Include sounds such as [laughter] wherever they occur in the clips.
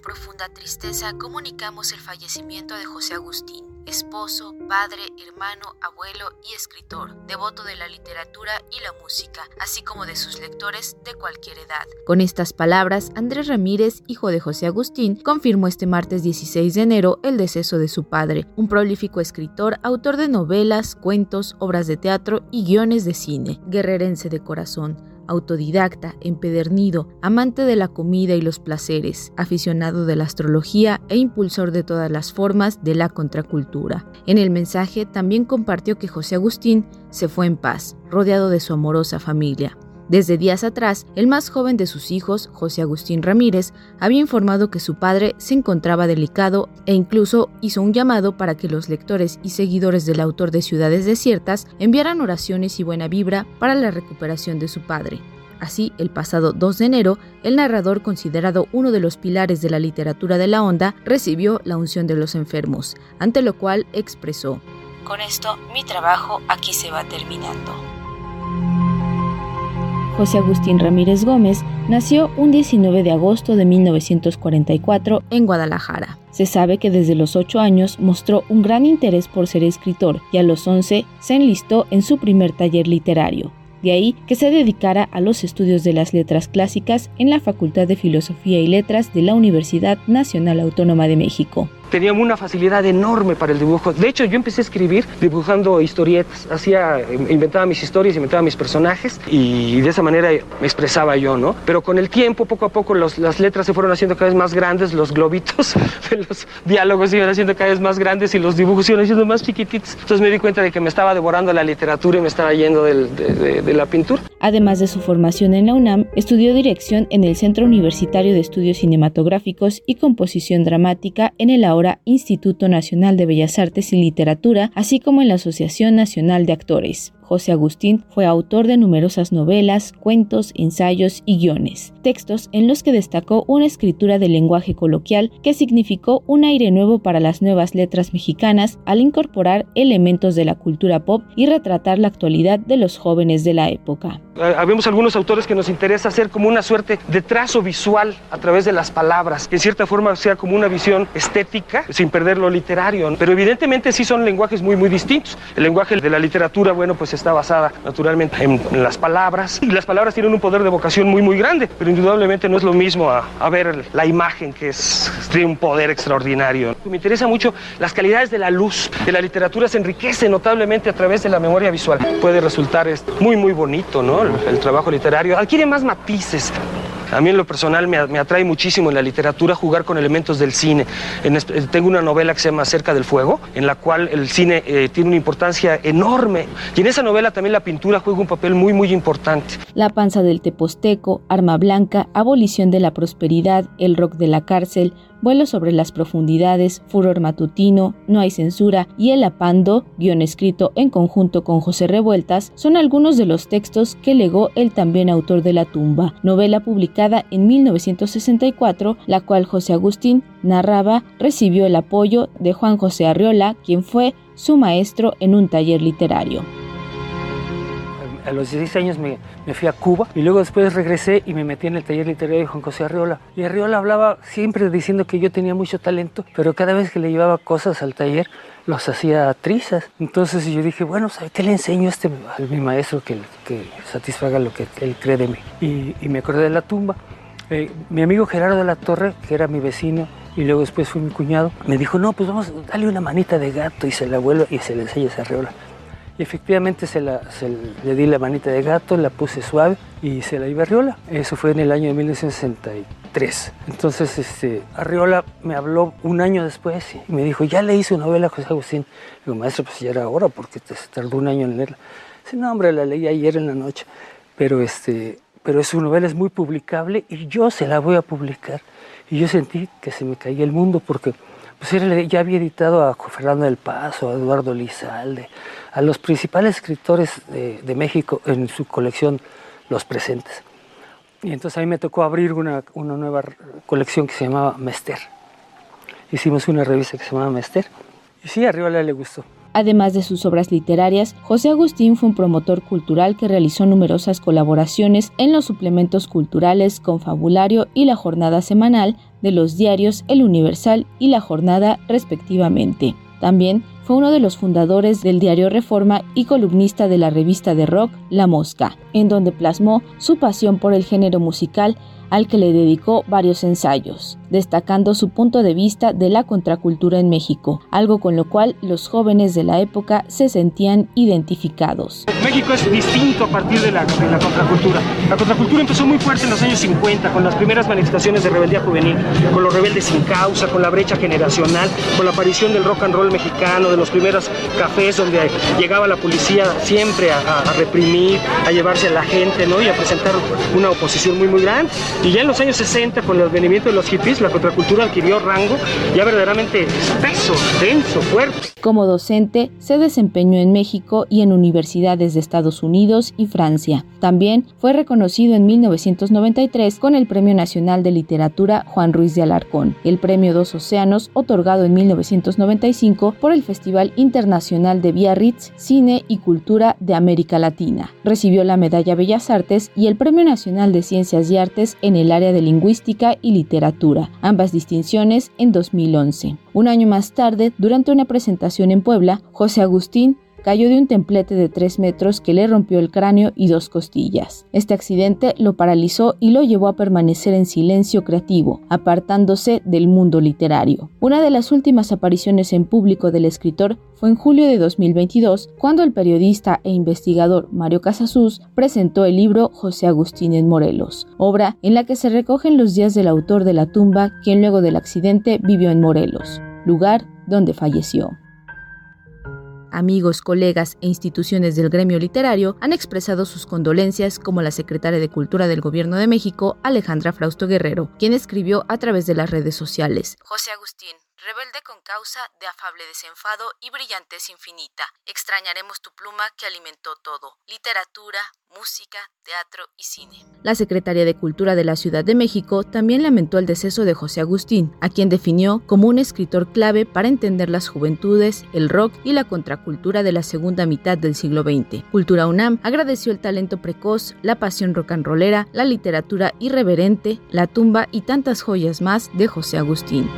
profunda tristeza comunicamos el fallecimiento de José Agustín, esposo, padre, hermano, abuelo y escritor, devoto de la literatura y la música, así como de sus lectores de cualquier edad. Con estas palabras, Andrés Ramírez, hijo de José Agustín, confirmó este martes 16 de enero el deceso de su padre, un prolífico escritor, autor de novelas, cuentos, obras de teatro y guiones de cine, guerrerense de corazón autodidacta, empedernido, amante de la comida y los placeres, aficionado de la astrología e impulsor de todas las formas de la contracultura. En el mensaje también compartió que José Agustín se fue en paz, rodeado de su amorosa familia. Desde días atrás, el más joven de sus hijos, José Agustín Ramírez, había informado que su padre se encontraba delicado e incluso hizo un llamado para que los lectores y seguidores del autor de Ciudades Desiertas enviaran oraciones y buena vibra para la recuperación de su padre. Así, el pasado 2 de enero, el narrador, considerado uno de los pilares de la literatura de la onda, recibió la unción de los enfermos, ante lo cual expresó, Con esto, mi trabajo aquí se va terminando. José Agustín Ramírez Gómez nació un 19 de agosto de 1944 en Guadalajara. Se sabe que desde los 8 años mostró un gran interés por ser escritor y a los 11 se enlistó en su primer taller literario. De ahí que se dedicara a los estudios de las letras clásicas en la Facultad de Filosofía y Letras de la Universidad Nacional Autónoma de México tenía una facilidad enorme para el dibujo. De hecho, yo empecé a escribir dibujando historietas, hacía, inventaba mis historias, inventaba mis personajes y de esa manera me expresaba yo, ¿no? Pero con el tiempo, poco a poco, las letras se fueron haciendo cada vez más grandes, los globitos [laughs] de los diálogos se iban haciendo cada vez más grandes y los dibujos se iban haciendo más chiquititos. Entonces me di cuenta de que me estaba devorando la literatura y me estaba yendo de, de la pintura. Además de su formación en la UNAM, estudió dirección en el Centro Universitario de Estudios Cinematográficos y Composición Dramática en el ahora Instituto Nacional de Bellas Artes y Literatura, así como en la Asociación Nacional de Actores. José Agustín fue autor de numerosas novelas, cuentos, ensayos y guiones, textos en los que destacó una escritura de lenguaje coloquial que significó un aire nuevo para las nuevas letras mexicanas al incorporar elementos de la cultura pop y retratar la actualidad de los jóvenes de la época. Eh, habemos algunos autores que nos interesa hacer como una suerte de trazo visual a través de las palabras, que en cierta forma sea como una visión estética sin perder lo literario, pero evidentemente sí son lenguajes muy muy distintos. El lenguaje de la literatura, bueno, pues está basada naturalmente en, las palabras y las palabras tienen un poder de vocación muy muy grande, pero indudablemente no es lo mismo a, ver la imagen que es, tiene un poder extraordinario. Me interesa mucho las calidades de la luz, de la literatura se enriquece notablemente a través de la memoria visual. Puede resultar muy muy bonito, ¿no? el trabajo literario. Adquiere más matices. A mí en lo personal me, atrae muchísimo en la literatura jugar con elementos del cine. tengo una novela que se llama Cerca del Fuego, en la cual el cine eh, tiene una importancia enorme. Y en esa novela también la pintura juega un papel muy, muy importante. La panza del teposteco, Arma Blanca, Abolición de la Prosperidad, El rock de la cárcel, Vuelo sobre las profundidades, Furor matutino, No hay censura y El apando, guion escrito en conjunto con José Revueltas, son algunos de los textos que legó el también autor de La tumba, novela publicada en 1964, la cual José Agustín narraba recibió el apoyo de Juan José Arriola, quien fue su maestro en un taller literario a los 16 años me, fui a Cuba y luego después regresé y me metí en el taller literario de Juan José Arriola. Y Arriola hablaba siempre diciendo que yo tenía mucho talento, pero cada vez que le llevaba cosas al taller los hacía trizas. Entonces yo dije, bueno, ¿sabe qué le enseño a, este, a mi maestro que, que satisfaga lo que él cree de mí? Y, me acordé de la tumba. Eh, mi amigo Gerardo de la Torre, que era mi vecino, y luego después fue mi cuñado, me dijo, no, pues vamos, dale una manita de gato y se la vuelvo y se le enseña esa Arriola. Y efectivamente se, le di la manita de gato, la puse suave y se la iba a Arriola. Eso fue en el año de 1963. Entonces este, Arriola me habló un año después y me dijo, ya le hice una novela a José Agustín. Digo, maestro, pues ya era hora porque te tardó un año en leerla. Dice, no, hombre, la leí ayer en la noche. Pero, este, pero su novela es muy publicable y yo se la voy a publicar. Y yo sentí que se me caía el mundo porque pues ya había editado a Fernando del Paso, a Eduardo Lizalde, a los principales escritores de, México en su colección Los Presentes. Y entonces a mí me tocó abrir una, una nueva colección que se llamaba Mester. Hicimos una revista que se llamaba Mester. Y sí, a le gustó. Además de sus obras literarias, José Agustín fue un promotor cultural que realizó numerosas colaboraciones en los suplementos culturales Confabulario y la Jornada Semanal de los diarios El Universal y La Jornada respectivamente. También fue uno de los fundadores del diario Reforma y columnista de la revista de rock La Mosca, en donde plasmó su pasión por el género musical al que le dedicó varios ensayos, destacando su punto de vista de la contracultura en México, algo con lo cual los jóvenes de la época se sentían identificados. México es distinto a partir de la, contracultura. La contracultura empezó muy fuerte en los años 50, con las primeras manifestaciones de rebeldía juvenil, con los rebeldes sin causa, con la brecha generacional, con la aparición del rock and roll mexicano, de los primeros cafés donde llegaba la policía siempre a, reprimir, a llevarse a la gente ¿no? y a presentar una oposición muy muy grande. Y ya en los años 60, con el advenimiento de los hippies, la contracultura adquirió rango ya verdaderamente espeso, denso, fuerte. Como docente, se desempeñó en México y en universidades de Estados Unidos y Francia. También fue reconocido en 1993 con el Premio Nacional de Literatura Juan Ruiz de Alarcón, el Premio Dos Océanos, otorgado en 1995 por el Festival Internacional de Biarritz, Cine y Cultura de América Latina. Recibió la Medalla Bellas Artes y el Premio Nacional de Ciencias y Artes en el área de lingüística y literatura, ambas distinciones en 2011. Un año más tarde, durante una presentación en Puebla, José Agustín cayó de un templete de 3 metros que le rompió el cráneo y dos costillas. Este accidente lo paralizó y lo llevó a permanecer en silencio creativo, apartándose del mundo literario. Una de las últimas apariciones en público del escritor fue en julio de 2022, cuando el periodista e investigador Mario Casasus presentó el libro José Agustín en Morelos, obra en la que se recogen los días del autor de la tumba, quien luego del accidente vivió en Morelos, lugar donde falleció. Amigos, colegas e instituciones del gremio literario han expresado sus condolencias, como la secretaria de Cultura del Gobierno de México, Alejandra Frausto Guerrero, quien escribió a través de las redes sociales. José Agustín, rebelde con causa de afable desenfado y brillantez infinita. Extrañaremos tu pluma que alimentó todo, literatura, música, teatro y cine. La secretaria de Cultura de la Ciudad de México también lamentó el deceso de José Agustín, a quien definió como un escritor clave para entender las juventudes, el rock y la contracultura de la segunda mitad del siglo XX. Cultura UNAM agradeció el talento precoz, la pasión rock and rollera, la literatura irreverente, la tumba y tantas joyas más de José Agustín.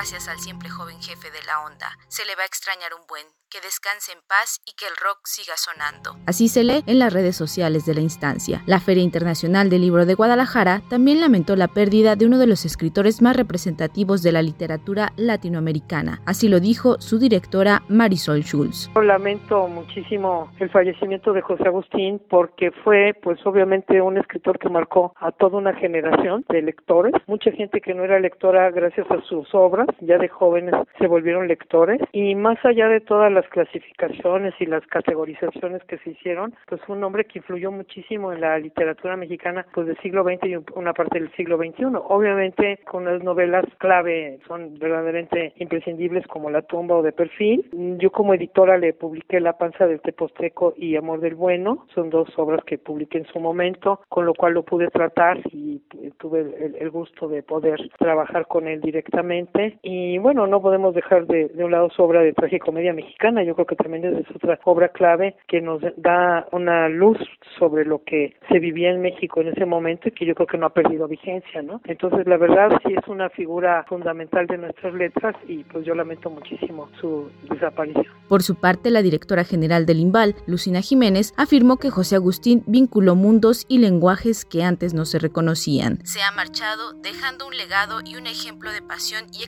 Gracias al siempre joven jefe de la onda. Se le va a extrañar un buen. Que descanse en paz y que el rock siga sonando. Así se lee en las redes sociales de la instancia. La Feria Internacional del Libro de Guadalajara también lamentó la pérdida de uno de los escritores más representativos de la literatura latinoamericana. Así lo dijo su directora Marisol Schulz. Lamento muchísimo el fallecimiento de José Agustín porque fue pues obviamente un escritor que marcó a toda una generación de lectores. Mucha gente que no era lectora gracias a sus obras ya de jóvenes se volvieron lectores y más allá de todas las clasificaciones y las categorizaciones que se hicieron, pues fue un hombre que influyó muchísimo en la literatura mexicana pues del siglo XX y una parte del siglo XXI. Obviamente con las novelas clave son verdaderamente imprescindibles como La tumba o De perfil. Yo como editora le publiqué La panza del Tepostreco y Amor del Bueno, son dos obras que publiqué en su momento, con lo cual lo pude tratar y tuve el gusto de poder trabajar con él directamente y bueno, no podemos dejar de, de un lado su obra de tragicomedia mexicana, yo creo que también es otra obra clave que nos da una luz sobre lo que se vivía en México en ese momento y que yo creo que no ha perdido vigencia, ¿no? Entonces, la verdad sí es una figura fundamental de nuestras letras y pues yo lamento muchísimo su desaparición. Por su parte, la directora general del IMBAL, Lucina Jiménez, afirmó que José Agustín vinculó mundos y lenguajes que antes no se reconocían. Se ha marchado dejando un legado y un ejemplo de pasión y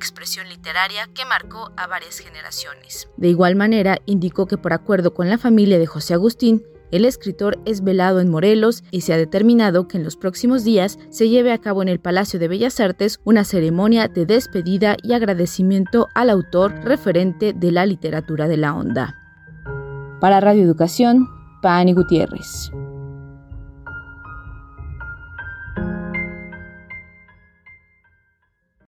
literaria que marcó a varias generaciones. De igual manera, indicó que por acuerdo con la familia de José Agustín, el escritor es velado en Morelos y se ha determinado que en los próximos días se lleve a cabo en el Palacio de Bellas Artes una ceremonia de despedida y agradecimiento al autor referente de la literatura de la onda. Para Radio Educación, Pani Gutiérrez.